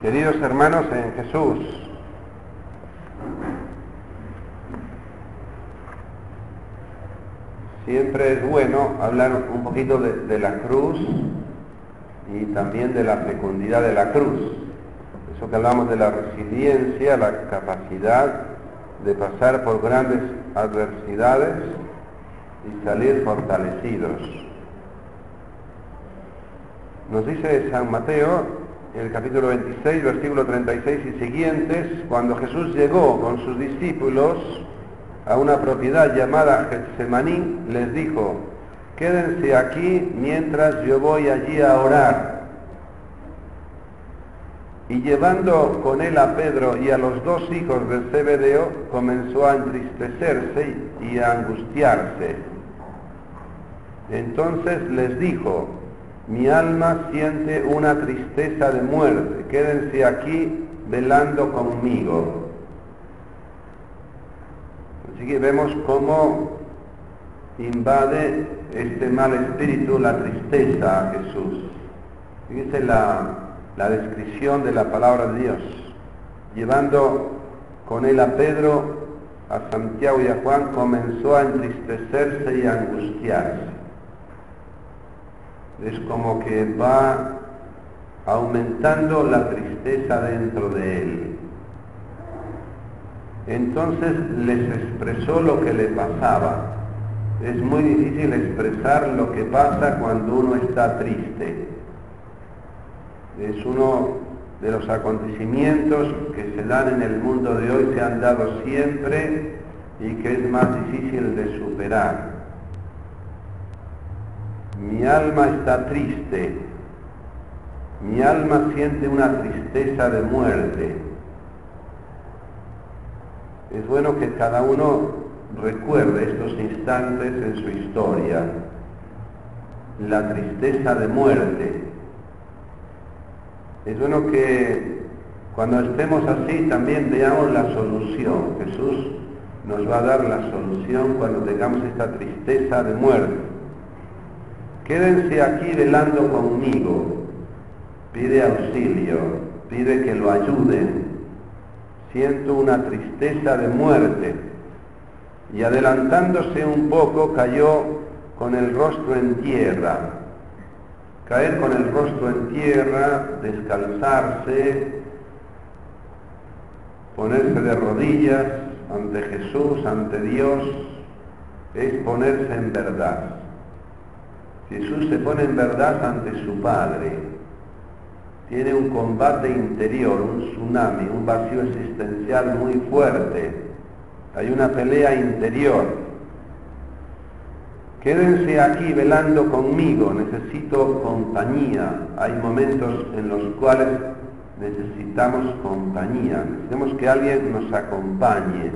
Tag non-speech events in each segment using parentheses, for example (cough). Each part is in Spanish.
Queridos hermanos en Jesús, siempre es bueno hablar un poquito de, de, la cruz y también de la fecundidad de la cruz. Eso que hablamos de la resiliencia, la capacidad de pasar por grandes adversidades y salir fortalecidos. Nos dice San Mateo en el capítulo 26, versículo 36 y siguientes, cuando Jesús llegó con sus discípulos a una propiedad llamada Getsemaní, les dijo, quédense aquí mientras yo voy allí a orar. Y llevando con él a Pedro y a los dos hijos de Zebedeo, comenzó a entristecerse y a angustiarse. Entonces les dijo, mi alma siente una tristeza de muerte, quédense aquí velando conmigo. Así que vemos cómo invade este mal espíritu la tristeza a Jesús. Fíjense la, la descripción de la palabra de Dios. Llevando con él a Pedro, a Santiago y a Juan, comenzó a entristecerse y a angustiarse es como que va aumentando la tristeza dentro de él. Entonces les expresó lo que le pasaba. Es muy difícil expresar lo que pasa cuando uno está triste. Es uno de los acontecimientos que se dan en el mundo de hoy, se han dado siempre y que es más difícil de superar. Mi alma está triste, mi alma siente una tristeza de muerte. Es bueno que cada uno recuerde estos instantes en su historia, la tristeza de muerte. Es bueno que cuando estemos así también veamos la solución. Jesús nos va a dar la solución cuando tengamos esta tristeza de muerte. Quédense aquí velando conmigo. Pide auxilio, pide que lo ayuden. Siento una tristeza de muerte. Y adelantándose un poco cayó con el rostro en tierra. Caer con el rostro en tierra, descalzarse, ponerse de rodillas ante Jesús, ante Dios, es ponerse en verdad. Jesús se pone en verdad ante su Padre. Tiene un combate interior, un tsunami, un vacío existencial muy fuerte. Hay una pelea interior. Quédense aquí velando conmigo, necesito compañía. Hay momentos en los cuales necesitamos compañía, necesitamos que alguien nos acompañe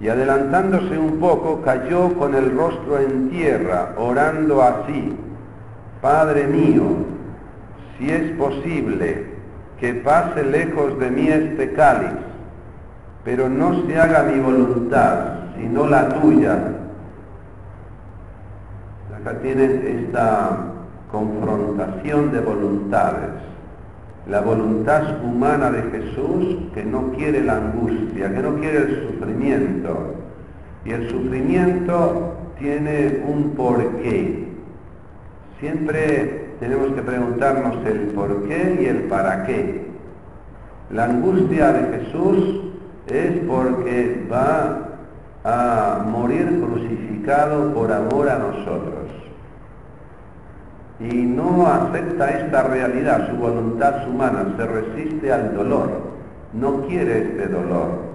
y adelantándose un poco cayó con el rostro en tierra, orando así, Padre mío, si es posible que pase lejos de mí este cáliz, pero no se haga mi voluntad, sino la tuya. Acá tienen esta confrontación de voluntades la voluntad humana de Jesús que no quiere la angustia, que no quiere el sufrimiento. Y el sufrimiento tiene un porqué. Siempre tenemos que preguntarnos el por qué y el para qué. La angustia de Jesús es porque va a morir crucificado por amor a nosotros y no acepta esta realidad, su voluntad humana, se resiste al dolor, no quiere este dolor.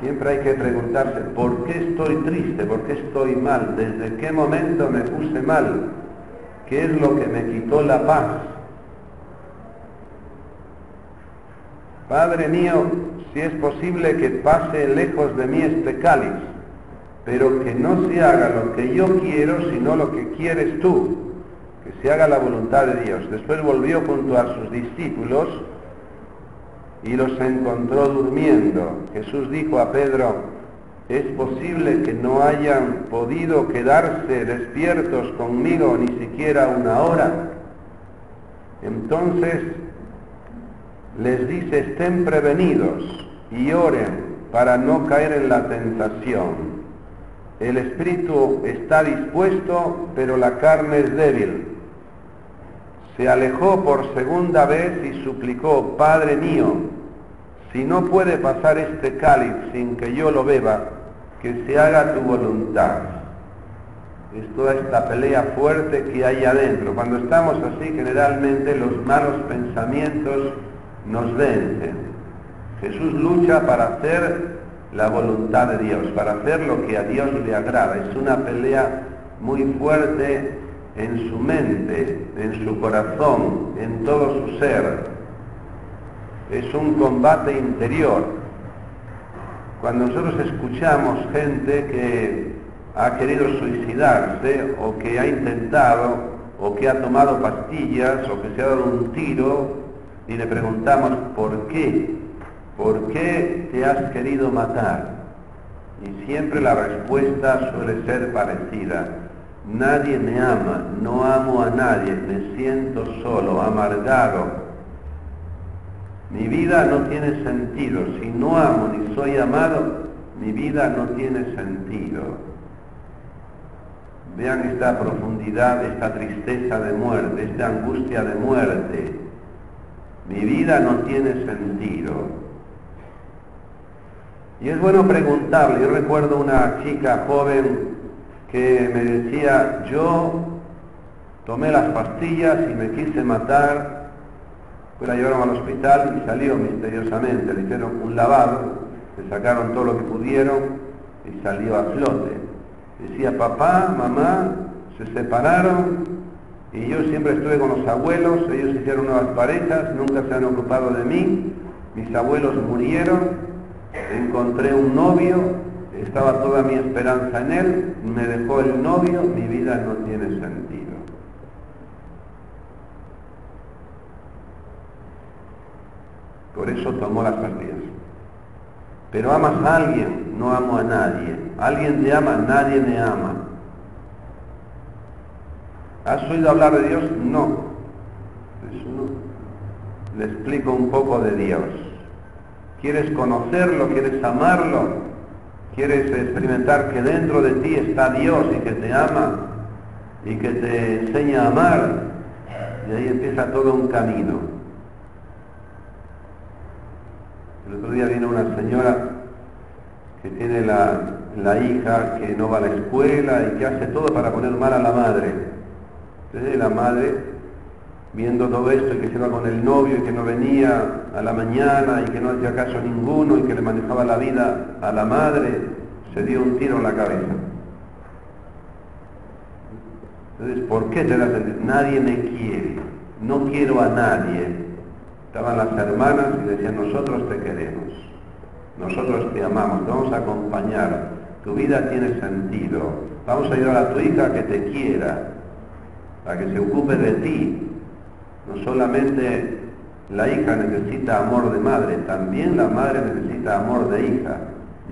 Siempre hay que preguntarse, ¿por qué estoy triste? ¿Por qué estoy mal? ¿Desde qué momento me puse mal? ¿Qué es lo que me quitó la paz? Padre mío, si es posible que pase lejos de mí este cáliz, pero que no se haga lo que yo quiero, sino lo que quieres tú, que se haga la voluntad de Dios. Después volvió junto a sus discípulos y los encontró durmiendo. Jesús dijo a Pedro, es posible que no hayan podido quedarse despiertos conmigo ni siquiera una hora. Entonces les dice, estén prevenidos y oren para no caer en la tentación. El espíritu está dispuesto, pero la carne es débil. Se alejó por segunda vez y suplicó, Padre mío, si no puede pasar este cáliz sin que yo lo beba, que se haga tu voluntad. Es toda esta pelea fuerte que hay adentro. Cuando estamos así, generalmente los malos pensamientos nos vencen. Jesús lucha para hacer la voluntad de Dios, para hacer lo que a Dios le agrada. Es una pelea muy fuerte en su mente, en su corazón, en todo su ser. Es un combate interior. Cuando nosotros escuchamos gente que ha querido suicidarse o que ha intentado o que ha tomado pastillas o que se ha dado un tiro y le preguntamos por qué, ¿por qué te has querido matar? Y siempre la respuesta suele ser parecida. Nadie me ama, no amo a nadie, me siento solo, amargado. Mi vida no tiene sentido. Si no amo ni soy amado, mi vida no tiene sentido. Vean esta profundidad, esta tristeza de muerte, esta angustia de muerte. Mi vida no tiene sentido. Y es bueno preguntarle, yo recuerdo una chica joven que me decía, yo tomé las pastillas y me quise matar, pues la llevaron al hospital y salió misteriosamente, le hicieron un lavado, le sacaron todo lo que pudieron y salió a flote. Decía, papá, mamá, se separaron y yo siempre estuve con los abuelos, ellos hicieron nuevas parejas, nunca se han ocupado de mí, mis abuelos murieron encontré un novio, estaba toda mi esperanza en él, me dejó el novio, mi vida no tiene sentido. Por eso tomó las pastillas. Pero amas a alguien, no amo a nadie. Alguien te ama, nadie me ama. ¿Has oído hablar de Dios? No. no. Le explico un poco de Dios. ¿Quieres conocerlo? ¿Quieres amarlo? ¿Quieres experimentar que dentro de ti está Dios y que te ama y que te enseña a amar? Y ahí empieza todo un camino. El otro día vino una señora que tiene la, la hija que no va a la escuela y que hace todo para poner mal a la madre. Entonces la madre viendo todo esto y que se iba con el novio y que no venía a la mañana y que no hacía caso a ninguno y que le manejaba la vida a la madre, se dio un tiro en la cabeza. Entonces, ¿por qué te das el... Nadie me quiere, no quiero a nadie. Estaban las hermanas y decían, nosotros te queremos, nosotros te amamos, te vamos a acompañar, tu vida tiene sentido, vamos a ayudar a tu hija a que te quiera, a que se ocupe de ti, no solamente la hija necesita amor de madre, también la madre necesita amor de hija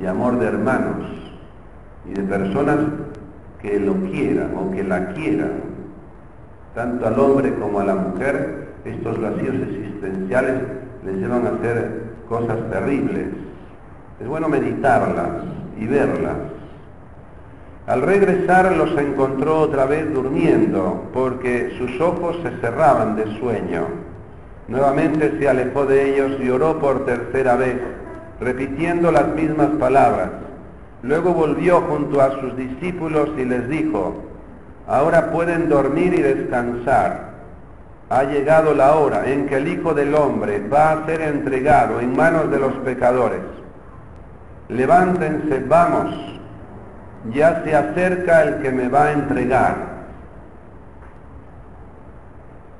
y amor de hermanos y de personas que lo quieran o que la quieran. Tanto al hombre como a la mujer, estos vacíos existenciales les llevan a hacer cosas terribles. Es bueno meditarlas y verlas. Al regresar los encontró otra vez durmiendo, porque sus ojos se cerraban de sueño. Nuevamente se alejó de ellos y oró por tercera vez, repitiendo las mismas palabras. Luego volvió junto a sus discípulos y les dijo, ahora pueden dormir y descansar. Ha llegado la hora en que el Hijo del Hombre va a ser entregado en manos de los pecadores. Levántense, vamos, ya se acerca el que me va a entregar.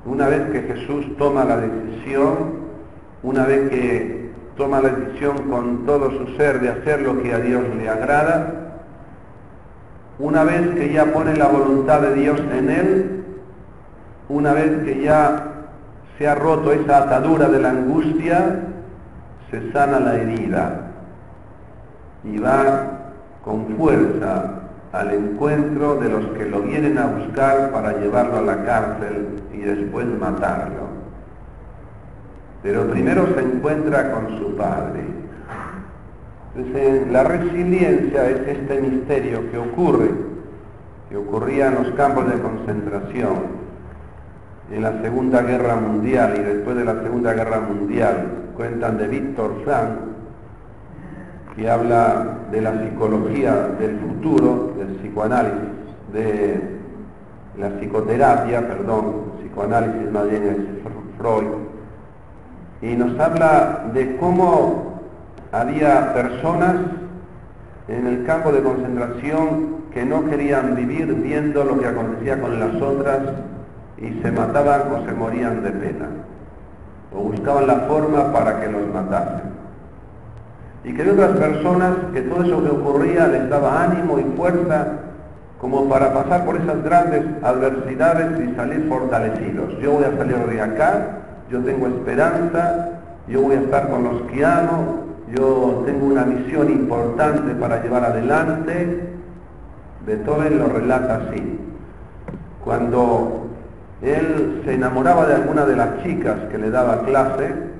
Una vez que Jesús toma la decisión, una vez que toma la decisión con todo su ser de hacer lo que a Dios le agrada, una vez que ya pone la voluntad de Dios en él, una vez que ya se ha roto esa atadura de la angustia, se sana la herida y va con fuerza al encuentro de los que lo vienen a buscar para llevarlo a la cárcel y después matarlo. pero primero se encuentra con su padre. La resiliencia es este misterio que ocurre, que ocurría en los campos de concentración, en la Segunda Guerra Mundial y después de la Segunda Guerra Mundial. Cuentan de Víctor Frank, que habla de la psicología del futuro, del psicoanálisis, de la psicoterapia, perdón, psicoanálisis más bien es Freud, y nos habla de cómo había personas en el campo de concentración que no querían vivir viendo lo que acontecía con las otras y se mataban o se morían de pena, o buscaban la forma para que los matasen. Y que hay otras personas que todo eso que ocurría les daba ánimo y fuerza como para pasar por esas grandes adversidades y salir fortalecidos. Yo voy a salir de acá, yo tengo esperanza, yo voy a estar con los que yo tengo una misión importante para llevar adelante. Beethoven lo relata así. Cuando él se enamoraba de alguna de las chicas que le daba clase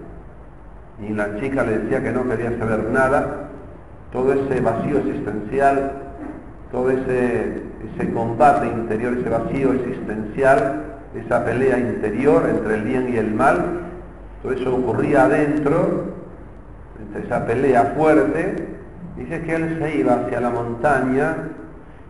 y la chica le decía que no quería saber nada, todo ese vacío existencial, todo ese, ese combate interior, ese vacío existencial, esa pelea interior entre el bien y el mal, todo eso ocurría adentro, entre esa pelea fuerte, dice que él se iba hacia la montaña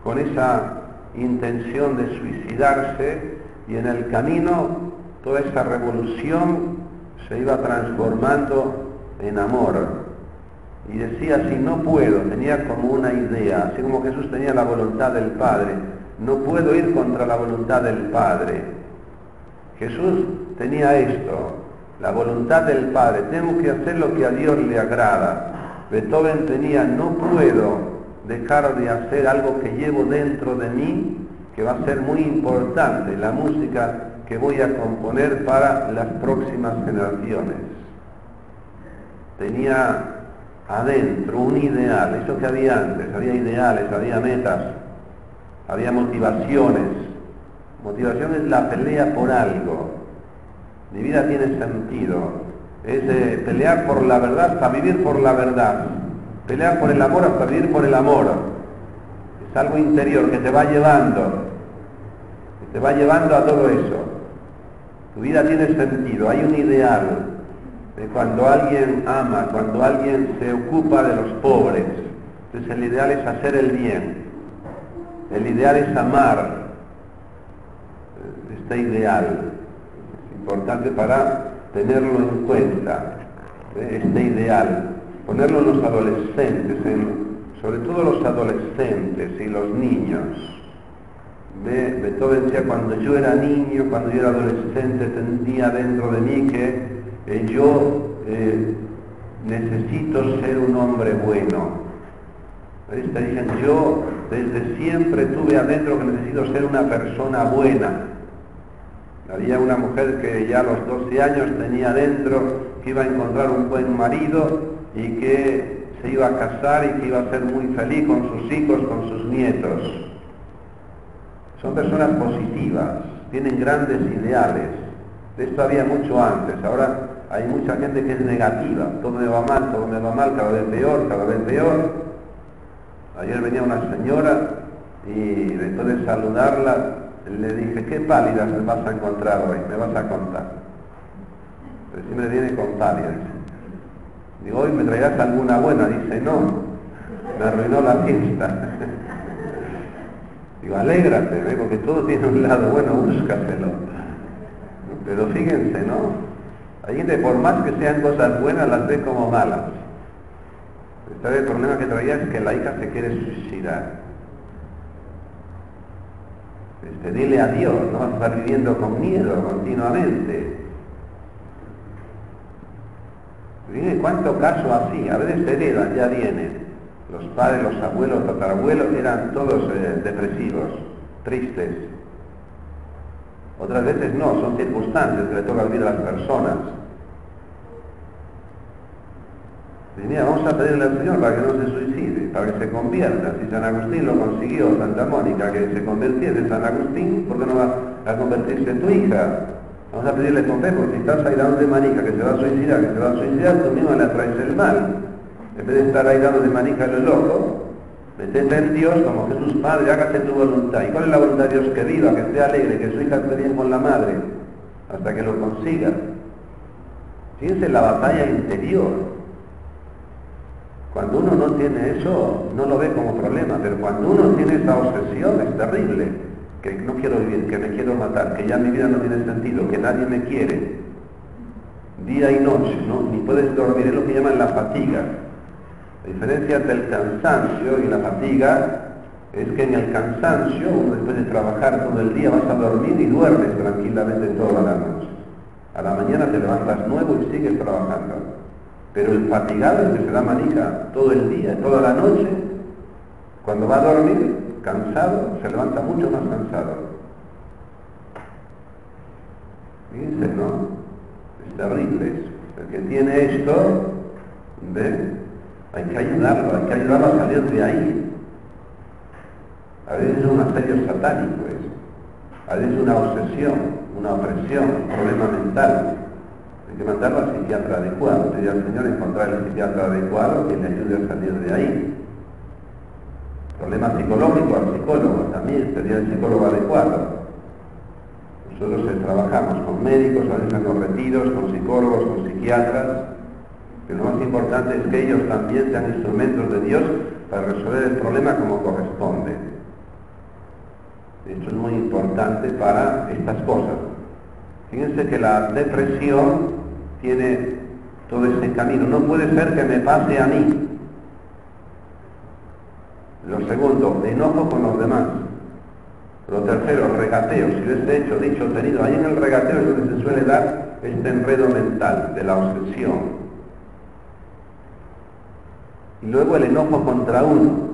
con esa intención de suicidarse y en el camino toda esa revolución se iba transformando en amor. Y decía, si no puedo, tenía como una idea, así como Jesús tenía la voluntad del Padre, no puedo ir contra la voluntad del Padre. Jesús tenía esto, la voluntad del Padre, tengo que hacer lo que a Dios le agrada. Beethoven tenía, no puedo dejar de hacer algo que llevo dentro de mí que va a ser muy importante, la música que voy a componer para las próximas generaciones. Tenía adentro un ideal, eso que había antes, había ideales, había metas, había motivaciones. Motivación es la pelea por algo. Mi vida tiene sentido. Es pelear por la verdad hasta vivir por la verdad. Pelear por el amor hasta vivir por el amor es algo interior que te va llevando, que te va llevando a todo eso. Tu vida tiene sentido, hay un ideal de cuando alguien ama, cuando alguien se ocupa de los pobres. Entonces el ideal es hacer el bien, el ideal es amar, este ideal. Es importante para tenerlo en cuenta, este ideal, ponerlo en los adolescentes, en, sobre todo los adolescentes y los niños. Beethoven decía, cuando yo era niño, cuando yo era adolescente, tenía dentro de mí que eh, yo eh, necesito ser un hombre bueno. Está diciendo, yo desde siempre tuve adentro que necesito ser una persona buena. Había una mujer que ya a los 12 años tenía adentro que iba a encontrar un buen marido y que se iba a casar y que iba a ser muy feliz con sus hijos, con sus nietos. Son personas positivas, tienen grandes ideales. De esto había mucho antes, ahora hay mucha gente que es negativa, todo me va mal, todo me va mal, cada vez peor, cada vez peor. Ayer venía una señora y después de saludarla le dije, ¿qué pálidas me vas a encontrar hoy? Me vas a contar. Pero siempre viene con pálidas. Digo, hoy me traerás alguna buena. Dice, no, me arruinó la fiesta. (laughs) Digo, alégrate, porque todo tiene un lado bueno, búscaselo. Pero fíjense, ¿no? Hay gente, por más que sean cosas buenas, las ve como malas. El problema que traía es que la hija se quiere suicidar. Este, dile a Dios, no estar viviendo con miedo continuamente. Miren cuánto caso así, a veces heredan, ya vienen. Los padres, los abuelos, los tatarabuelos eran todos eh, depresivos, tristes. Otras veces no, son circunstancias que le toca vivir a las personas. Y mira, vamos a pedirle al Señor para que no se suicide, para que se convierta. Si San Agustín lo consiguió, Santa Mónica, que se convirtiese San Agustín, ¿por qué no va a convertirse en tu hija? Vamos a pedirle con fe, porque si estás airado de manica que se va a suicidar, que se va a suicidar, tú mismo le atraes el mal. En vez de estar airado de manica lo loco, metete en Dios como Jesús Padre, hágase tu voluntad. ¿Y cuál es la voluntad de Dios? Que viva, que esté alegre, que su hija esté bien con la madre, hasta que lo consiga. Fíjense la batalla interior. Cuando uno no tiene eso, no lo ve como problema, pero cuando uno tiene esa obsesión es terrible que no quiero vivir, que me quiero matar, que ya mi vida no tiene sentido, que nadie me quiere, día y noche, ¿no? ni puedes dormir, es lo que llaman la fatiga. La diferencia entre el cansancio y la fatiga es que en el cansancio, uno después de trabajar todo el día, vas a dormir y duermes tranquilamente toda la noche. A la mañana te levantas nuevo y sigues trabajando. Pero el fatigado es que se da manija todo el día, toda la noche, cuando va a dormir, cansado, se levanta mucho más cansado. Fíjense, ¿no? Es terrible eso. El que tiene esto, ¿ve? Hay que ayudarlo, hay que ayudarlo a salir de ahí. A veces es un asedio satánico eso. A veces es una obsesión, una opresión, un problema mental. Hay que mandarlo al psiquiatra adecuado, pedir al Señor encontrar el psiquiatra adecuado que le ayude a salir de ahí problema psicológico al psicólogo, también sería el psicólogo adecuado. Nosotros eh, trabajamos con médicos, a veces los retiros, con psicólogos, con psiquiatras, lo más importante es que ellos también sean instrumentos de Dios para resolver el problema como corresponde. Esto es muy importante para estas cosas. Fíjense que la depresión tiene todo ese camino. No puede ser que me pase a mí. Lo segundo, enojo con los demás. Lo tercero, regateo. Si lo he hecho, dicho, tenido, ahí en el regateo es donde se suele dar este enredo mental de la obsesión. Y luego el enojo contra uno.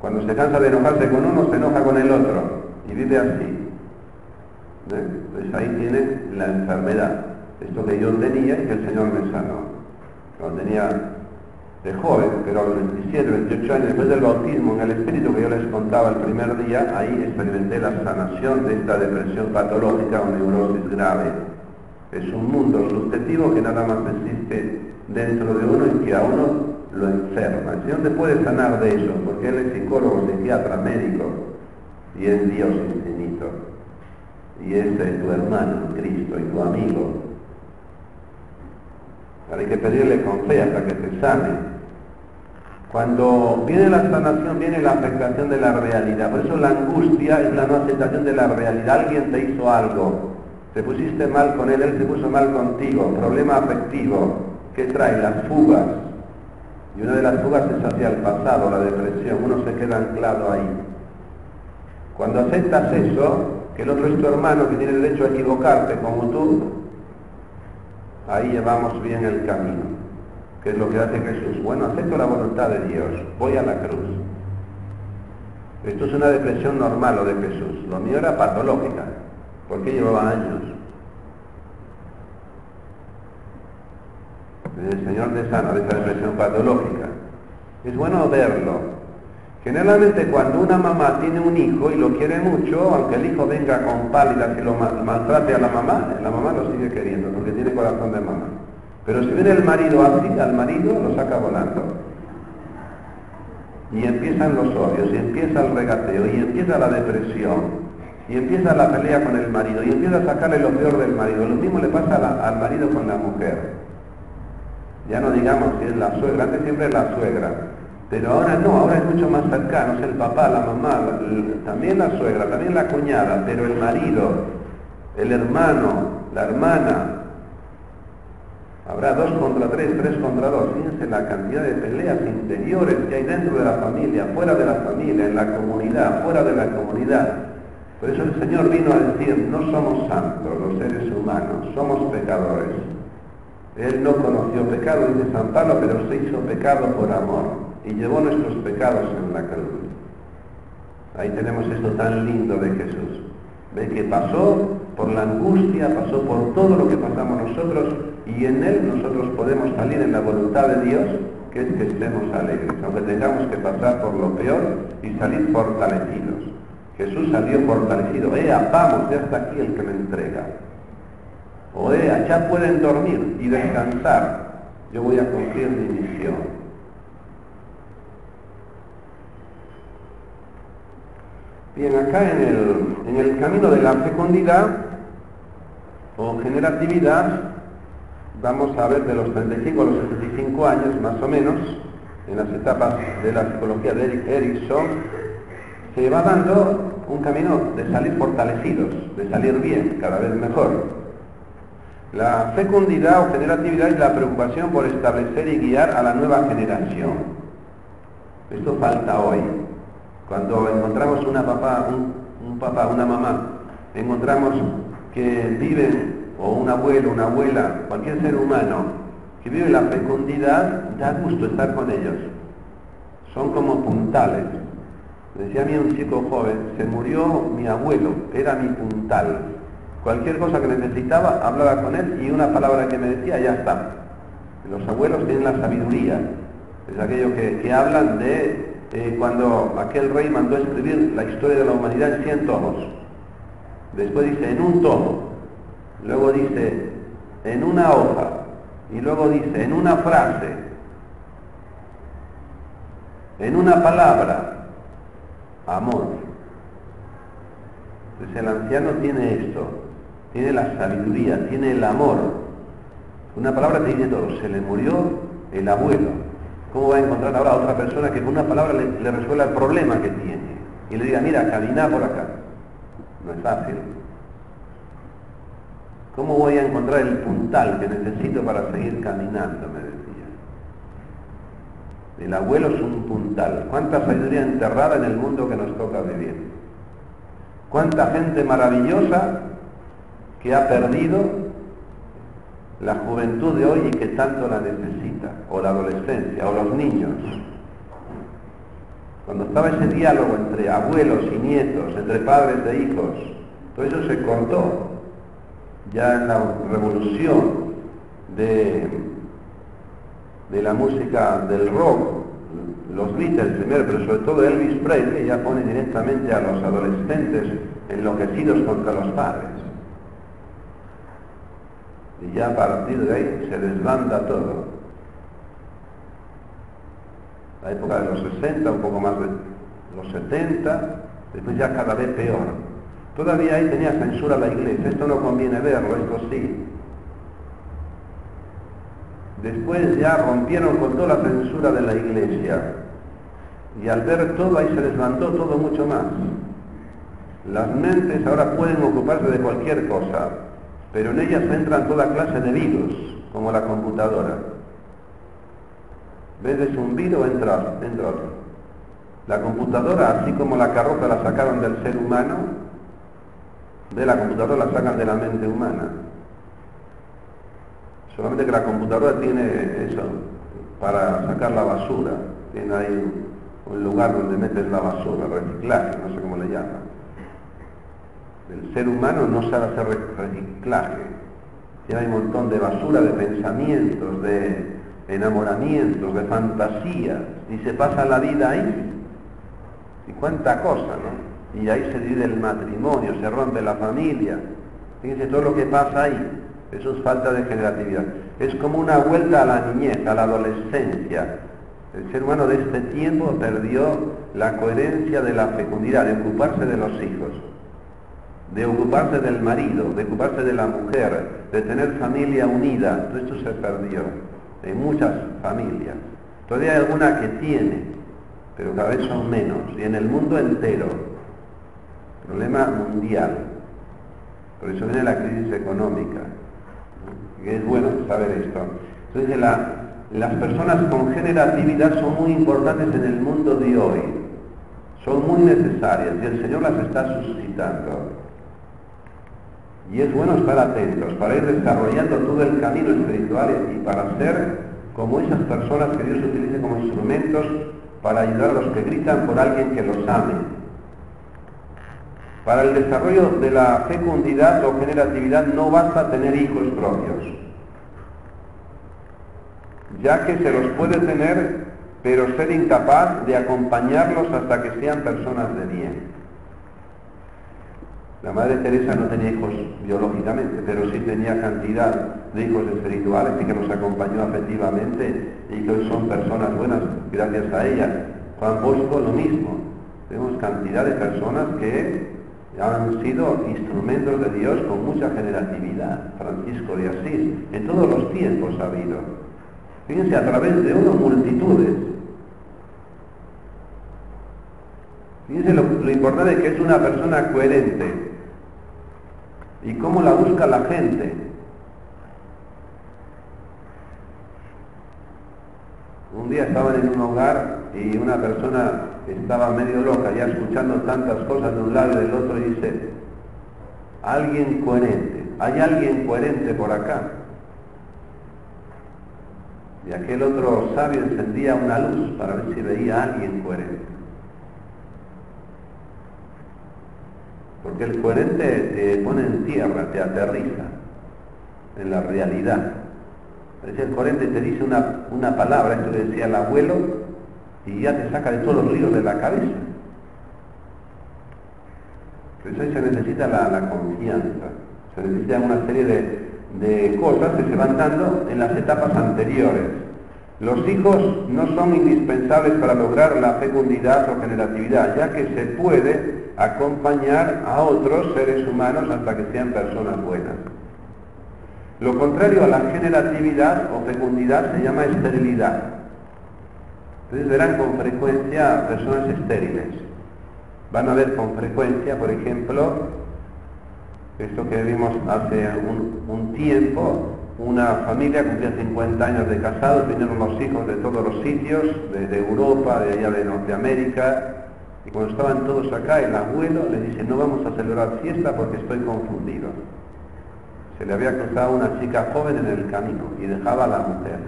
Cuando se cansa de enojarse con uno, se enoja con el otro. Y vive así. Pues ahí tiene la enfermedad. Esto que yo tenía y que el Señor me sanó. Cuando tenía de joven, pero a los 27, 28 años después del bautismo en el Espíritu que yo les contaba el primer día, ahí experimenté la sanación de esta depresión patológica o neurosis grave. Es un mundo subjetivo que nada más existe dentro de uno y que a uno lo enferma. El Señor te puede sanar de eso, porque Él es psicólogo, psiquiatra, médico, y es Dios infinito. Y es tu hermano, Cristo, y tu amigo. hay que pedirle con fe hasta que te sane. Cuando viene la sanación, viene la afectación de la realidad. Por eso la angustia es la no aceptación de la realidad. Alguien te hizo algo, te pusiste mal con él, él se puso mal contigo. Problema afectivo. ¿Qué trae? Las fugas. Y una de las fugas es hacia el pasado, la depresión. Uno se queda anclado ahí. Cuando aceptas eso, que el otro es tu hermano que tiene derecho a equivocarte como tú, ahí llevamos bien el camino que es lo que hace Jesús. Bueno, acepto la voluntad de Dios, voy a la cruz. Esto es una depresión normal lo de Jesús. Lo mío era patológica, porque llevaba años. El Señor de sana de esta depresión patológica. Es bueno verlo. Generalmente cuando una mamá tiene un hijo y lo quiere mucho, aunque el hijo venga con pálida que lo maltrate a la mamá, la mamá lo sigue queriendo porque tiene corazón de mamá. Pero si viene el marido así, al marido lo saca volando. Y empiezan los odios, y empieza el regateo, y empieza la depresión, y empieza la pelea con el marido, y empieza a sacarle lo peor del marido. Lo mismo le pasa al marido con la mujer. Ya no digamos si es la suegra, antes siempre es la suegra. Pero ahora no, ahora es mucho más cercano, es el papá, la mamá, también la suegra, también la cuñada, pero el marido, el hermano, la hermana, Habrá dos contra tres, tres contra dos. Fíjense la cantidad de peleas interiores que hay dentro de la familia, fuera de la familia, en la comunidad, fuera de la comunidad. Por eso el Señor vino a decir, no somos santos los seres humanos, somos pecadores. Él no conoció pecado, dice San Pablo, pero se hizo pecado por amor y llevó nuestros pecados en la cruz. Ahí tenemos esto tan lindo de Jesús. Ve que pasó por la angustia, pasó por todo lo que pasamos nosotros y en Él nosotros podemos salir en la voluntad de Dios, que es que estemos alegres, aunque tengamos que pasar por lo peor y salir fortalecidos. Jesús salió fortalecido, ¡eh, vamos, ya está aquí el que me entrega! O de ya pueden dormir y descansar. Yo voy a cumplir mi misión. Bien, acá en el, en el camino de la fecundidad o generatividad, vamos a ver de los 35 a los 65 años, más o menos, en las etapas de la psicología de Eric Erickson, se va dando un camino de salir fortalecidos, de salir bien, cada vez mejor. La fecundidad o generatividad es la preocupación por establecer y guiar a la nueva generación. Esto falta hoy. Cuando encontramos una papá, un, papá, una mamá, encontramos que viven, o un abuelo, una abuela, cualquier ser humano que vive la fecundidad, da gusto estar con ellos. Son como puntales. decía a mí un chico joven, se murió mi abuelo, era mi puntal. Cualquier cosa que necesitaba, hablaba con él y una palabra que me decía, ya está. Los abuelos tienen la sabiduría. Es aquello que, hablan de eh, cuando aquel rey mandó escribir la historia de la humanidad en 100 tomos. Después dice, en un tomo. Luego dice, en una hoja. Y luego dice, en una frase. En una palabra. Amor. Entonces el anciano tiene esto, tiene la sabiduría, tiene el amor. Una palabra te dice todo, se le murió el abuelo. ¿Cómo va a encontrar ahora a otra persona que con una palabra le, resuelva el problema que tiene? Y le diga, mira, camina por acá. No es fácil. ¿Cómo voy a encontrar el puntal que necesito para seguir caminando? Me decía. El abuelo es un puntal. ¿Cuánta sabiduría enterrada en el mundo que nos toca vivir? ¿Cuánta gente maravillosa que ha perdido la juventud de hoy y que tanto la necesita? O la adolescencia, o los niños. Cuando estaba ese diálogo entre abuelos y nietos, entre padres e hijos, todo eso se cortó ya en la revolución de, de la música del rock, los Beatles primero, pero sobre todo Elvis Presley ya pone directamente a los adolescentes enloquecidos contra los padres. Y ya a partir de ahí se desbanda todo. La época de los 60, un poco más de los 70, después ya cada vez peor. Todavía ahí tenía censura la iglesia, esto no conviene verlo, esto sí. Después ya rompieron con toda la censura de la iglesia y al ver todo ahí se desbandó todo mucho más. Las mentes ahora pueden ocuparse de cualquier cosa, pero en ellas entran toda clase de virus, como la computadora. Ves un virus, entra, entra otro. La computadora, así como la carroza la sacaron del ser humano, de la computadora la sacan de la mente humana. Solamente que la computadora tiene eso, para sacar la basura. Tiene ahí un lugar donde metes la basura, reciclaje, no sé cómo le llaman. El ser humano no sabe hacer reciclaje. Tiene un montón de basura, de pensamientos, de enamoramientos, de fantasías, y se pasa la vida ahí. Y cuánta cosa, ¿no? y ahí se divide el matrimonio, se rompe la familia. Fíjense todo lo que pasa ahí. Eso es falta de generatividad. Es como una vuelta a la niñez, a la adolescencia. El ser humano de este tiempo perdió la coherencia de la fecundidad, de ocuparse de los hijos, de ocuparse del marido, de ocuparse de la mujer, de tener familia unida. Todo esto se perdió en muchas familias. Todavía hay alguna que tiene, pero cada vez son menos. Y en el mundo entero problema mundial. Por eso viene la crisis económica. Que es bueno saber esto. Entonces, las personas con generatividad son muy importantes en el mundo de hoy. Son muy necesarias y el Señor las está suscitando. Y es bueno estar atentos para ir desarrollando todo el camino espiritual y para ser como esas personas que Dios utilice como instrumentos para ayudar a los que gritan por alguien que los ame para el desarrollo de la fecundidad o generatividad no basta tener hijos propios, ya que se los puede tener, pero ser incapaz de acompañarlos hasta que sean personas de bien. La Madre Teresa no tenía hijos biológicamente, pero sí tenía cantidad de hijos espirituales y que nos acompañó afectivamente y que hoy son personas buenas gracias a ella. Juan Bosco lo mismo. Tenemos cantidad de personas que han sido instrumentos de Dios con mucha generatividad. Francisco de Asís, en todos los tiempos ha habido. Fíjense, a través de uno multitudes. Fíjense lo, lo importante que es una persona coherente y cómo la busca la gente. Un día estaban en un hogar y una persona estaba medio loca, ya escuchando tantas cosas de un lado y del otro, y dice, alguien coherente, hay alguien coherente por acá. Y aquel otro sabio encendía una luz para ver si veía a alguien coherente. Porque el coherente te pone en tierra, te aterriza en la realidad. El coherente te dice una, una palabra, esto le decía el abuelo, y ya te saca de todos los ríos de la cabeza. Por eso ahí se necesita la, confianza, se necesita una serie de, de cosas que se van dando en las etapas anteriores. Los hijos no son indispensables para lograr la fecundidad o generatividad, ya que se puede acompañar a otros seres humanos hasta que sean personas buenas. Lo contrario a la generatividad o fecundidad se llama esterilidad. Entonces verán con frecuencia personas estériles. Van a ver con frecuencia, por ejemplo, esto que vimos hace un, tiempo, una familia cumplía 50 años de casados, vinieron los hijos de todos los sitios, desde Europa, de allá de Norteamérica, y cuando estaban todos acá, el abuelo le dice, no vamos a celebrar fiesta porque estoy confundido. Se le había cruzado una chica joven en el camino y dejaba a la mujer.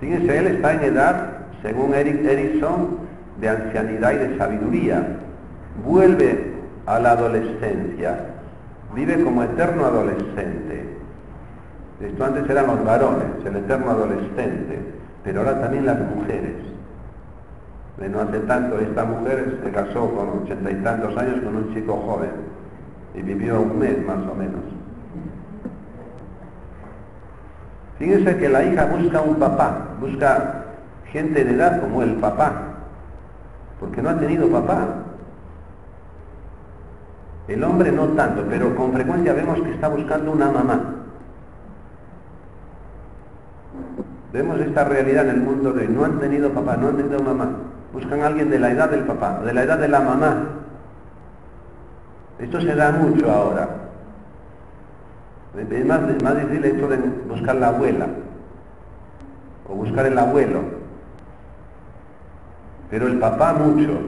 Fíjense, él está en edad, según Eric Erickson, de ancianidad y de sabiduría. Vuelve a la adolescencia, vive como eterno adolescente. Esto antes eran los varones, el eterno adolescente, pero ahora también las mujeres. No hace tanto esta mujer se casó con ochenta y tantos años con un chico joven y vivió un mes más o menos. Fíjense que la hija busca un papá, busca gente de edad como el papá, porque no ha tenido papá. El hombre no tanto, pero con frecuencia vemos que está buscando una mamá. Vemos esta realidad en el mundo de no han tenido papá, no han tenido mamá. Buscan a alguien de la edad del papá, de la edad de la mamá. Esto se da mucho ahora. Es más, difícil hecho de buscar la abuela o buscar el abuelo. Pero el papá mucho.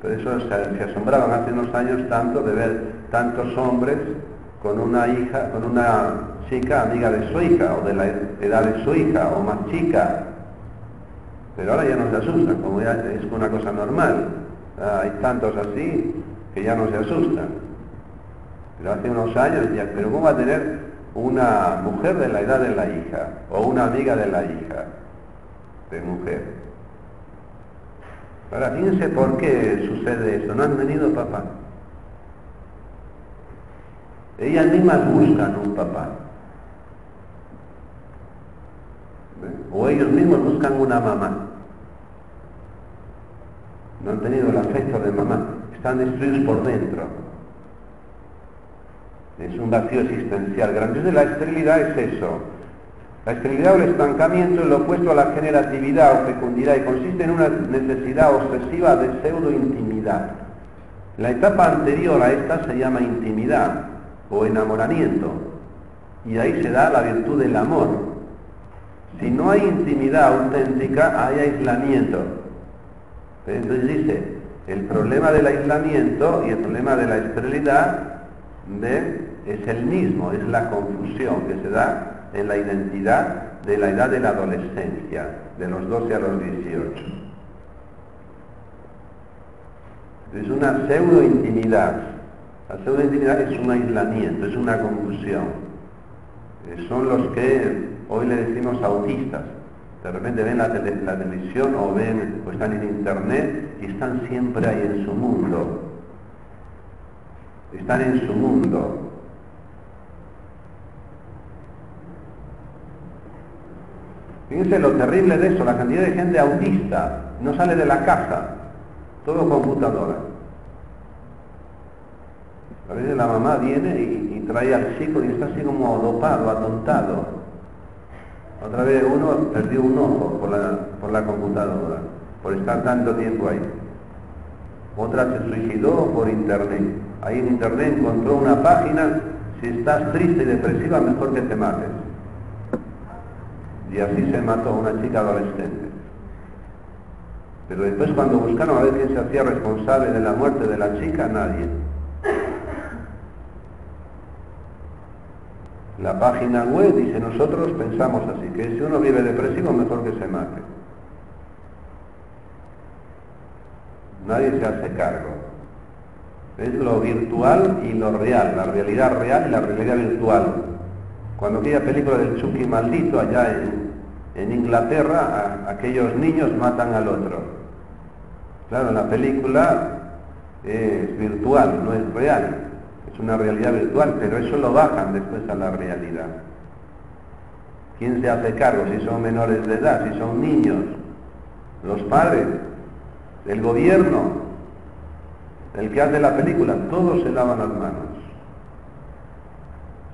Por eso se, asombraban hace unos años tanto de ver tantos hombres con una hija, con una chica amiga de su hija o de la edad de su hija o más chica. Pero ahora ya no se asustan, como ya es una cosa normal. Hay tantos así que ya no se asustan. Pero hace unos años decía, pero ¿cómo va a tener una mujer de la edad de la hija o una amiga de la hija de mujer? Ahora, fíjense por qué sucede eso. No han tenido papá. Ellas mismas buscan un papá. O ellos mismos buscan una mamá. No han tenido el afecto de mamá. Están destruidos por dentro. Es un vacío existencial grande. Entonces la esterilidad es eso. La esterilidad o el estancamiento es lo opuesto a la generatividad o fecundidad y consiste en una necesidad obsesiva de pseudo-intimidad. La etapa anterior a esta se llama intimidad o enamoramiento y ahí se da la virtud del amor. Si no hay intimidad auténtica, hay aislamiento. Entonces dice, el problema del aislamiento y el problema de la esterilidad de es el mismo, es la confusión que se da en la identidad de la edad de la adolescencia, de los 12 a los 18. Es una pseudo-intimidad. La pseudo-intimidad es un aislamiento, es una confusión. Eh, son los que hoy le decimos autistas. De repente ven la, la televisión o ven o están en internet y están siempre ahí en su mundo. Están en su mundo. Fíjense lo terrible de eso, la cantidad de gente autista, no sale de la casa, todo computadora. A veces la mamá viene y, trae al chico y está así como dopado, atontado. Otra vez uno perdió un ojo por la, por la computadora, por estar tanto tiempo ahí. Otra se suicidó por internet. Ahí en internet encontró una página, si estás triste y depresiva, mejor que te mates. Y así se mató una chica adolescente. Pero después cuando buscaron a ver quién se hacía responsable de la muerte de la chica, nadie. La página web dice, nosotros pensamos así, que si uno vive depresivo, mejor que se mate. Nadie se hace cargo. Es lo virtual y lo real, la realidad real y la realidad virtual. Cuando aquella película del Chucky maldito allá en, en Inglaterra, aquellos niños matan al otro. Claro, la película es virtual, no es real. Es una realidad virtual, pero eso lo bajan después a la realidad. ¿Quién se hace cargo si son menores de edad, si son niños? Los padres, el gobierno, el que hace la película, todos se lavan las manos.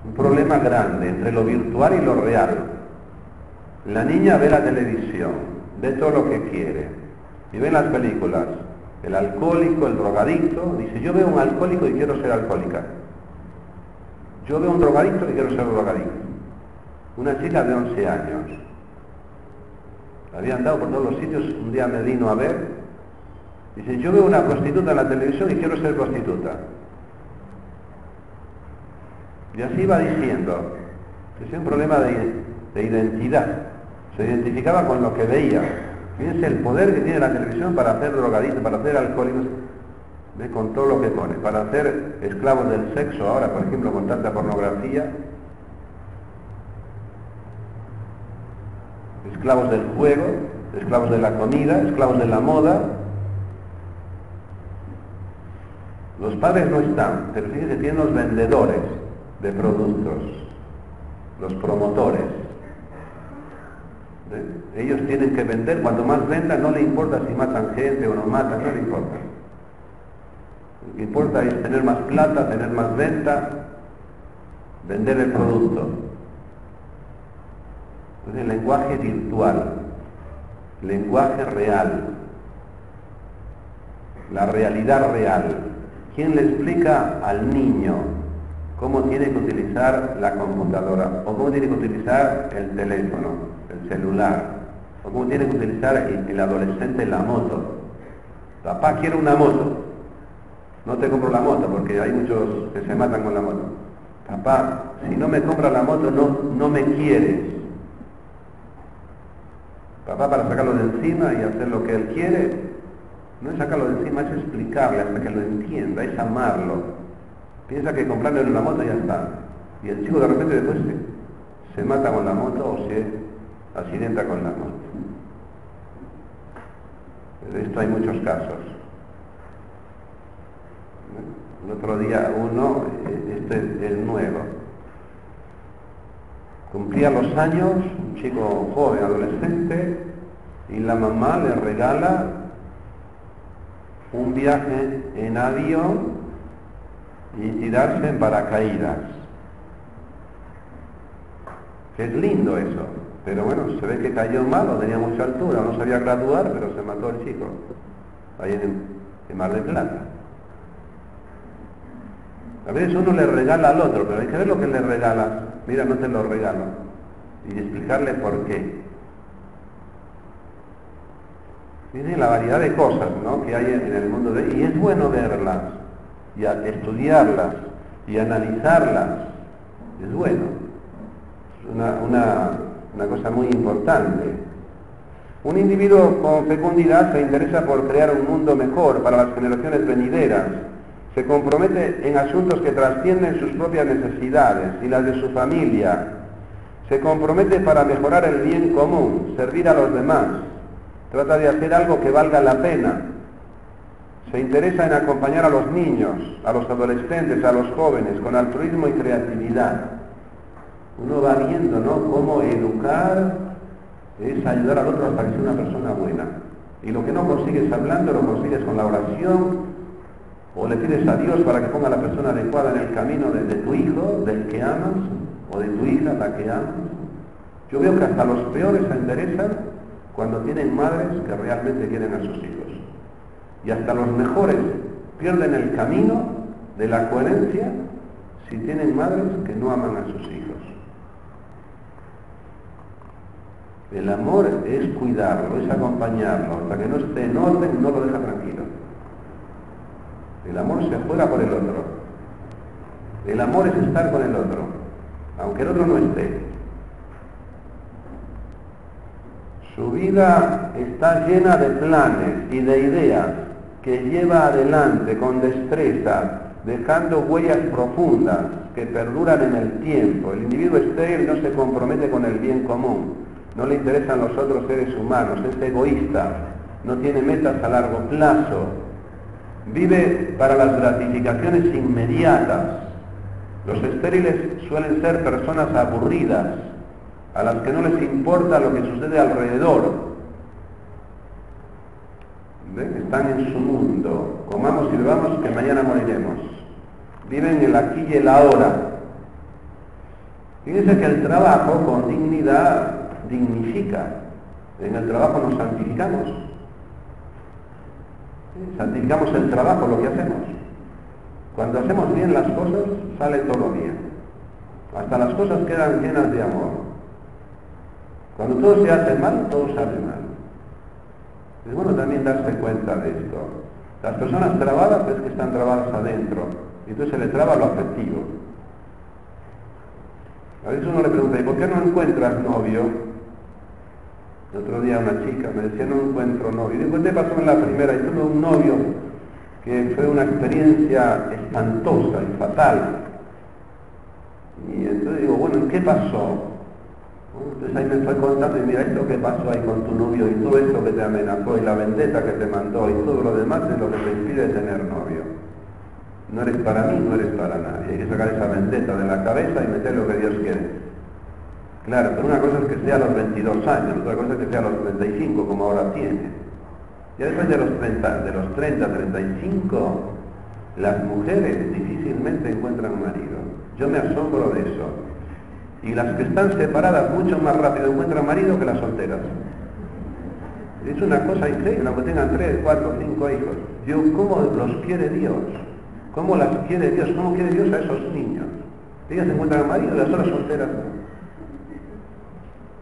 Un problema grande entre lo virtual y lo real. La niña ve la televisión, ve todo lo que quiere y ve las películas. El alcohólico, el drogadicto, dice, yo veo un alcohólico y quiero ser alcohólica. Yo veo un drogadicto y quiero ser drogadicto. Una chica de 11 años. La habían dado por todos los sitios, un día me vino a ver. Dice, yo veo una prostituta en la televisión y quiero ser prostituta. Y así va diciendo. Es un problema de identidad. Se identificaba con lo que veía. Fíjense el poder que tiene la televisión para hacer drogadictos, para hacer alcohólicos, ve con todo lo que pone, para hacer esclavos del sexo ahora, por ejemplo, con tanta pornografía, esclavos del juego, esclavos de la comida, esclavos de la moda. Los padres no están, pero fíjense, tienen los vendedores de productos, los promotores. Ellos tienen que vender, cuando más vendan no le importa si matan gente o no matan, no le importa. Lo que importa es tener más plata, tener más venta, vender el producto. Entonces el lenguaje virtual, lenguaje real, la realidad real. ¿Quién le explica al niño cómo tiene que utilizar la computadora o cómo tiene que utilizar el teléfono? El celular, o cómo tiene que utilizar el, adolescente la moto. Papá quiere una moto, no te compro la moto porque hay muchos que se matan con la moto. Papá, si no me compra la moto no, no me quieres. Papá para sacarlo de encima y hacer lo que él quiere, no es sacarlo de encima, es explicarle hasta que lo entienda, es amarlo. Piensa que comprarle una moto ya está. Y el chico de repente después se, se mata con la moto o se accidenta con la moto. De esto hay muchos casos. El otro día uno, este es el nuevo, cumplía los años, un chico joven, adolescente, y la mamá le regala un viaje en avión y tirarse en paracaídas. Es lindo eso. Pero bueno, se ve que cayó malo, tenía mucha altura, no sabía graduar, pero se mató el chico, ahí en, Mar del Plata. A veces uno le regala al otro, pero hay que ver lo que le regalas. Mira, no te lo regalo. Y explicarle por qué. Miren la variedad de cosas ¿no? que hay en el mundo de... Y es bueno verlas, y estudiarlas, y analizarlas. Es bueno. Una, una una cosa muy importante. Un individuo con fecundidad se interesa por crear un mundo mejor para las generaciones venideras. Se compromete en asuntos que trascienden sus propias necesidades y las de su familia. Se compromete para mejorar el bien común, servir a los demás. Trata de hacer algo que valga la pena. Se interesa en acompañar a los niños, a los adolescentes, a los jóvenes, con altruismo y creatividad. Uno va viendo, ¿no?, cómo educar es ayudar al otro que sea una persona buena. Y lo que no consigues hablando, lo consigues con la oración, o le pides a Dios para que ponga a la persona adecuada en el camino de, tu hijo, del que amas, o de tu hija, la que amas. Yo veo que hasta los peores se enderezan cuando tienen madres que realmente quieren a sus hijos. Y hasta los mejores pierden el camino de la coherencia si tienen madres que no aman a sus hijos. El amor es cuidarlo, es acompañarlo, hasta que no esté en orden no lo deja tranquilo. El amor se juega por el otro. El amor es estar con el otro, aunque el otro no esté. Su vida está llena de planes y de ideas que lleva adelante con destreza, dejando huellas profundas que perduran en el tiempo. El individuo estéril no se compromete con el bien común, no le interesan los otros seres humanos, es egoísta, no tiene metas a largo plazo, vive para las gratificaciones inmediatas. Los estériles suelen ser personas aburridas, a las que no les importa lo que sucede alrededor. Están en su mundo. Comamos y bebamos que mañana moriremos. Viven el aquí y el ahora. Fíjense que el trabajo con dignidad dignifica. En el trabajo nos santificamos santificamos el trabajo, lo que hacemos. Cuando hacemos bien las cosas, sale todo bien. Hasta las cosas quedan llenas de amor. Cuando todo se hace mal, todo sale mal. Es bueno también darse cuenta de esto. Las personas trabadas es que están trabadas adentro. Y entonces se le traba lo afectivo. A veces uno le pregunta, ¿y por qué no encuentras novio? El otro día una chica me decía, no encuentro novio. Y después te pasó en la primera? Y tuve un novio que fue una experiencia espantosa y fatal. Y entonces digo, bueno, ¿en qué pasó? Entonces ahí me fue contando y mira esto que pasó ahí con tu novio y todo esto que te amenazó y la vendetta que te mandó y todo lo demás es lo que te impide tener novio. No eres para mí, no eres para nadie. Hay que sacar esa vendetta de la cabeza y meter lo que Dios quiere. Claro, pero una cosa es que sea a los 22 años, otra cosa es que sea a los 35, como ahora tiene. Ya después de los 30, de los 30, 35, las mujeres difícilmente encuentran marido. Yo me asombro de eso. Y las que están separadas mucho más rápido encuentran marido que las solteras. Es una cosa increíble, aunque tengan 3, 4, 5 hijos. Dios, ¿cómo los quiere Dios? ¿Cómo las quiere Dios? ¿Cómo quiere Dios a esos niños? Ellas encuentran marido, las otras solteras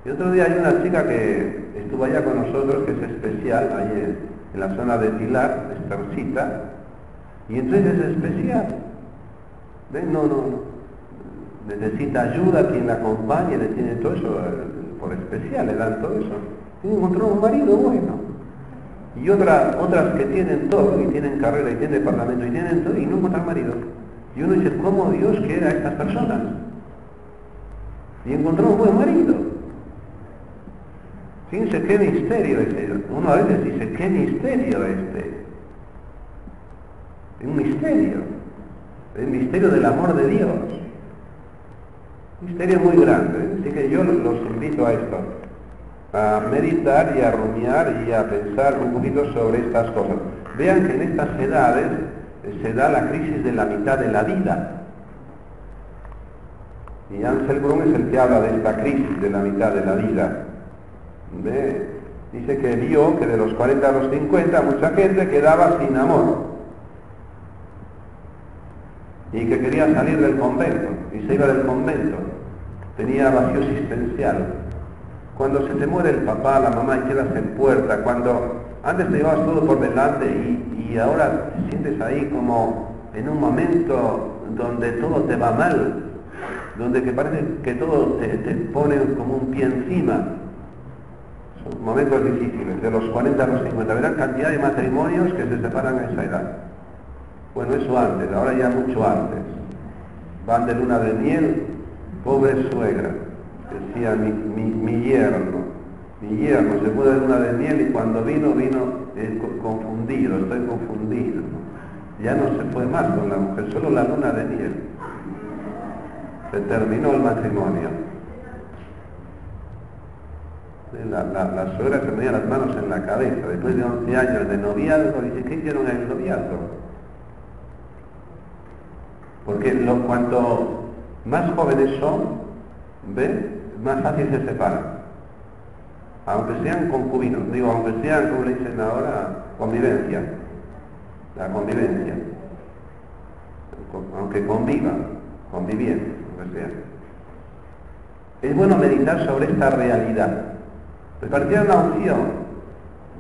y otro día hay una chica que estuvo allá con nosotros, que es especial, ahí en, la zona de Pilar, Espercita, y entonces es especial. ¿Ven? No, no, Necesita ayuda, quien la acompañe, le tiene todo eso, eh, por especial le dan todo eso. Y encontró un marido bueno. Y otras otras que tienen todo, y tienen carrera, y tienen departamento, y tienen todo, y no encuentran marido. Y uno dice, ¿cómo Dios quiere a estas personas? Y encontró un buen marido. Fíjense qué misterio este. Uno a veces dice, qué misterio este. Es un misterio. El misterio del amor de Dios. Misterio muy grande. ¿eh? Así que yo los invito a esto. A meditar y a rumiar y a pensar un poquito sobre estas cosas. Vean que en estas edades se da la crisis de la mitad de la vida. Y Ansel Brun es el que habla de esta crisis de la mitad de la vida dice que vio que de los 40 a los 50 mucha gente quedaba sin amor y que quería salir del convento y se iba del convento. Tenía vacío existencial. Cuando se te muere el papá, la mamá y quedas en puerta, cuando antes te llevabas todo por delante y, ahora te sientes ahí como en un momento donde todo te va mal, donde que parece que todo te, te pone como un pie encima, momentos difíciles, de los 40 a los 50. Verán cantidad de matrimonios que se separan a esa edad. Bueno, eso antes, ahora ya mucho antes. Van de luna de miel, pobre suegra. decía mi, mi, yerno, mi yerno se fue de luna de miel y cuando vino, vino eh, confundido, estoy confundido. Ya no se fue más con la mujer, solo la luna de miel. Se terminó el matrimonio. La, la, suegra se ponía las manos en la cabeza, después de 11 años de noviazgo, dice, ¿qué hicieron en el noviazgo? Porque cuanto más jóvenes son, ¿ve? más fácil se separan. Aunque sean concubinos, digo, aunque sean, como le dicen ahora, convivencia. La convivencia. Aunque convivan, conviviendo, aunque sea. Es bueno meditar sobre esta realidad. Repartir una opción.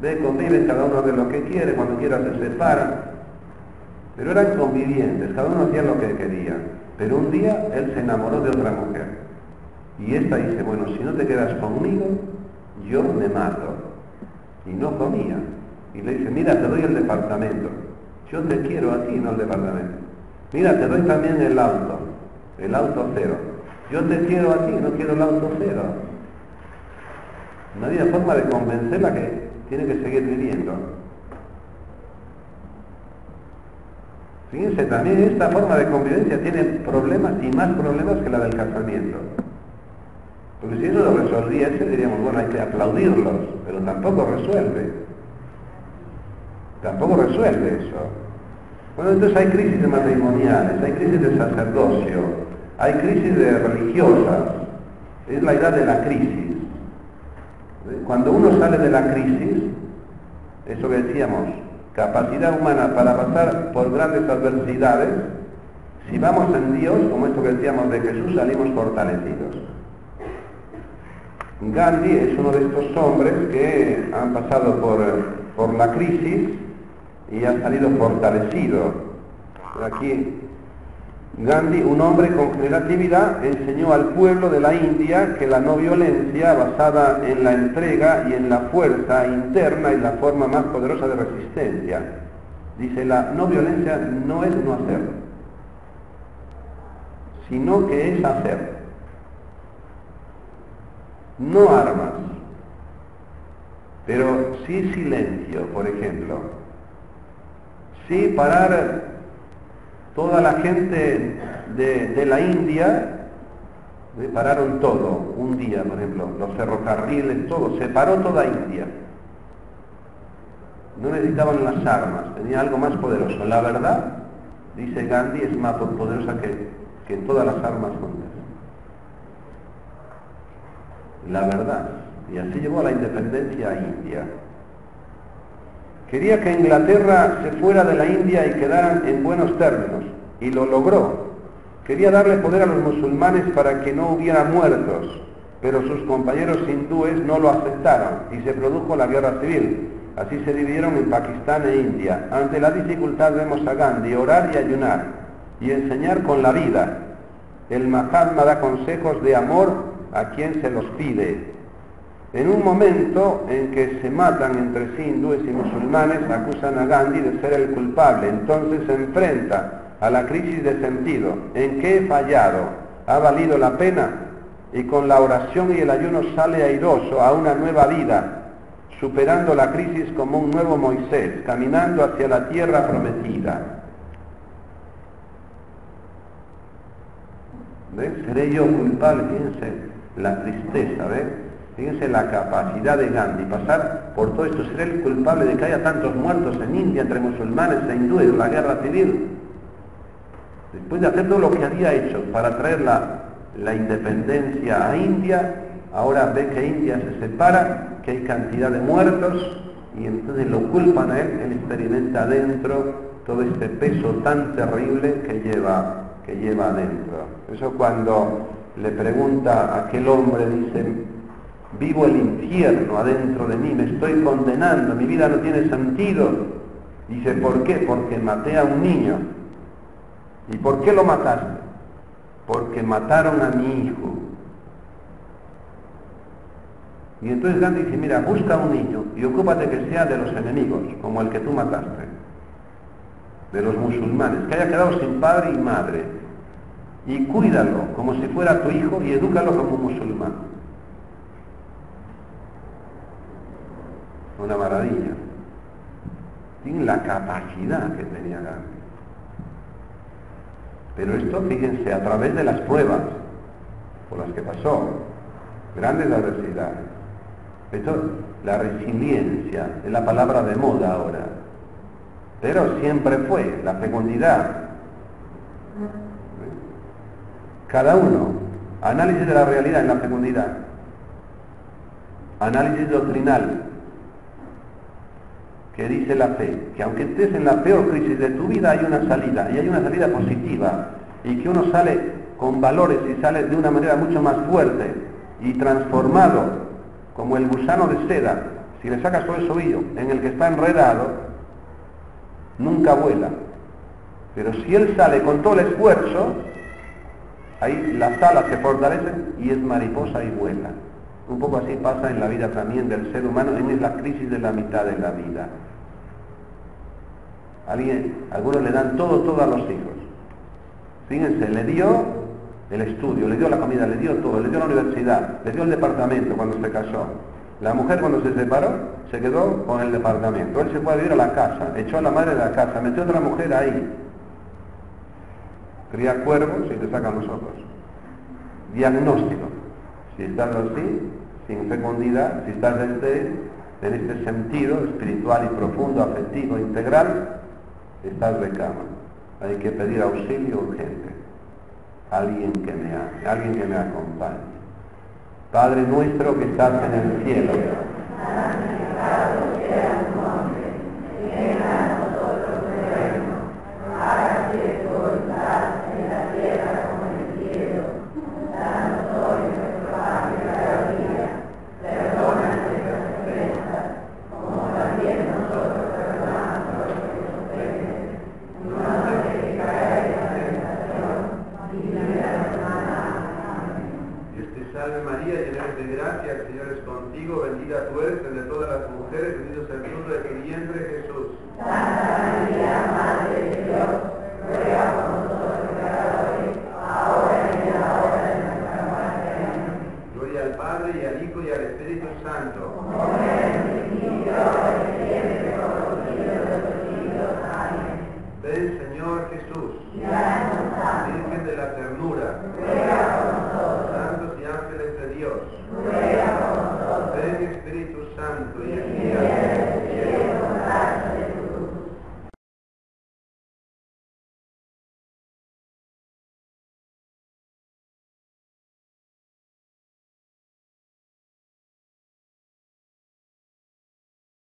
Ve, conviven cada uno de lo que quiere, cuando quiera se separan. Pero eran convivientes, cada uno hacía lo que quería. Pero un día él se enamoró de otra mujer. Y esta dice, bueno, si no te quedas conmigo, yo me mato. Y no comía. Y le dice, mira, te doy el departamento. Yo te quiero a ti, no el departamento. Mira, te doy también el auto, el auto cero. Yo te quiero a ti, no quiero el auto cero. No había forma de convencerla que tiene que seguir viviendo. Fíjense, también esta forma de convivencia tiene problemas y más problemas que la del casamiento. Porque si eso lo resolviese, diríamos, bueno, hay que aplaudirlos, pero tampoco resuelve. Tampoco resuelve eso. Bueno, entonces hay crisis matrimoniales, hay crisis de sacerdocio, hay crisis de religiosas. Es la edad de la crisis. Cuando uno sale de la crisis, eso que decíamos, capacidad humana para pasar por grandes adversidades, si vamos en Dios, como esto que decíamos de Jesús, salimos fortalecidos. Gandhi es uno de estos hombres que han pasado por, por la crisis y han salido fortalecidos. Aquí Gandhi, un hombre con generatividad, enseñó al pueblo de la India que la no violencia, basada en la entrega y en la fuerza interna, es la forma más poderosa de resistencia. Dice, la no violencia no es no hacer, sino que es hacer no armas, pero sí silencio, por ejemplo. Sí parar toda la gente de, la India, pararon todo, un día, por ejemplo, los ferrocarriles, todo, se paró toda India. No necesitaban las armas, tenía algo más poderoso. La verdad, dice Gandhi, es más poderosa que, que todas las armas juntas la verdad. Y así llevó a la independencia a India. Quería que Inglaterra se fuera de la India y quedara en buenos términos, y lo logró. Quería darle poder a los musulmanes para que no hubiera muertos, pero sus compañeros hindúes no lo aceptaron y se produjo la guerra civil. Así se dividieron en Pakistán e India. Ante la dificultad vemos a Gandhi orar y ayunar y enseñar con la vida. El Mahatma da consejos de amor a quien se los pide. En un momento en que se matan entre sí hindúes y musulmanes, acusan a Gandhi de ser el culpable. Entonces se enfrenta a la crisis de sentido. ¿En qué he fallado? ¿Ha valido la pena? Y con la oración y el ayuno sale airoso a una nueva vida, superando la crisis como un nuevo Moisés, caminando hacia la tierra prometida. ¿Ves? ¿Seré yo culpable? Fíjense la tristeza, ¿ves? Fíjense la capacidad de Gandhi, pasar por todo esto, ser el culpable de que haya tantos muertos en India entre musulmanes e hindúes, la guerra civil. Después de hacer todo lo que había hecho para traer la, la independencia a India, ahora ve que India se separa, que hay cantidad de muertos, y entonces lo culpan a él, él experimenta adentro todo este peso tan terrible que lleva, que lleva adentro. Eso cuando le pregunta a aquel hombre, dice, vivo el infierno adentro de mí, me estoy condenando, mi vida no tiene sentido. Dice, ¿por qué? Porque maté a un niño. ¿Y por qué lo mataste? Porque mataron a mi hijo. Y entonces Gandhi dice, mira, busca un niño y ocúpate que sea de los enemigos, como el que tú mataste, de los musulmanes, que haya quedado sin padre y madre, y cuídalo como si fuera tu hijo y edúcalo como un musulmán. Una maravilla. Tiene la capacidad que tenía Gandhi. Pero esto, fíjense, a través de las pruebas por las que pasó, grandes adversidades. Esto, la resiliencia es la palabra de moda ahora, pero siempre fue la fecundidad. Cada uno, análisis de la realidad en la fecundidad, análisis doctrinal, que dice la fe, que aunque estés en la peor crisis de tu vida hay una salida, y hay una salida positiva, y que uno sale con valores y sale de una manera mucho más fuerte y transformado, como el gusano de seda, si le sacas todo el sobillo en el que está enredado, nunca vuela. Pero si él sale con todo el esfuerzo, ahí las alas se fortalecen y es mariposa y vuela. Un poco así pasa en la vida también del ser humano, en la crisis de la mitad de la vida. Alguien, algunos le dan todo, todo a los hijos. Fíjense, le dio el estudio, le dio la comida, le dio todo, le dio la universidad, le dio el departamento cuando se casó. La mujer cuando se separó se quedó con el departamento. Él se fue a vivir a la casa, echó a la madre de la casa, metió a otra mujer ahí. Cría cuervos y te sacan los ojos. Diagnóstico. Si estás así, sin fecundidad, si estás este, en este sentido espiritual y profundo, afectivo, integral, estás de cama. Hay que pedir auxilio urgente. Alguien que me, alguien que me acompañe. Padre nuestro que estás en el cielo.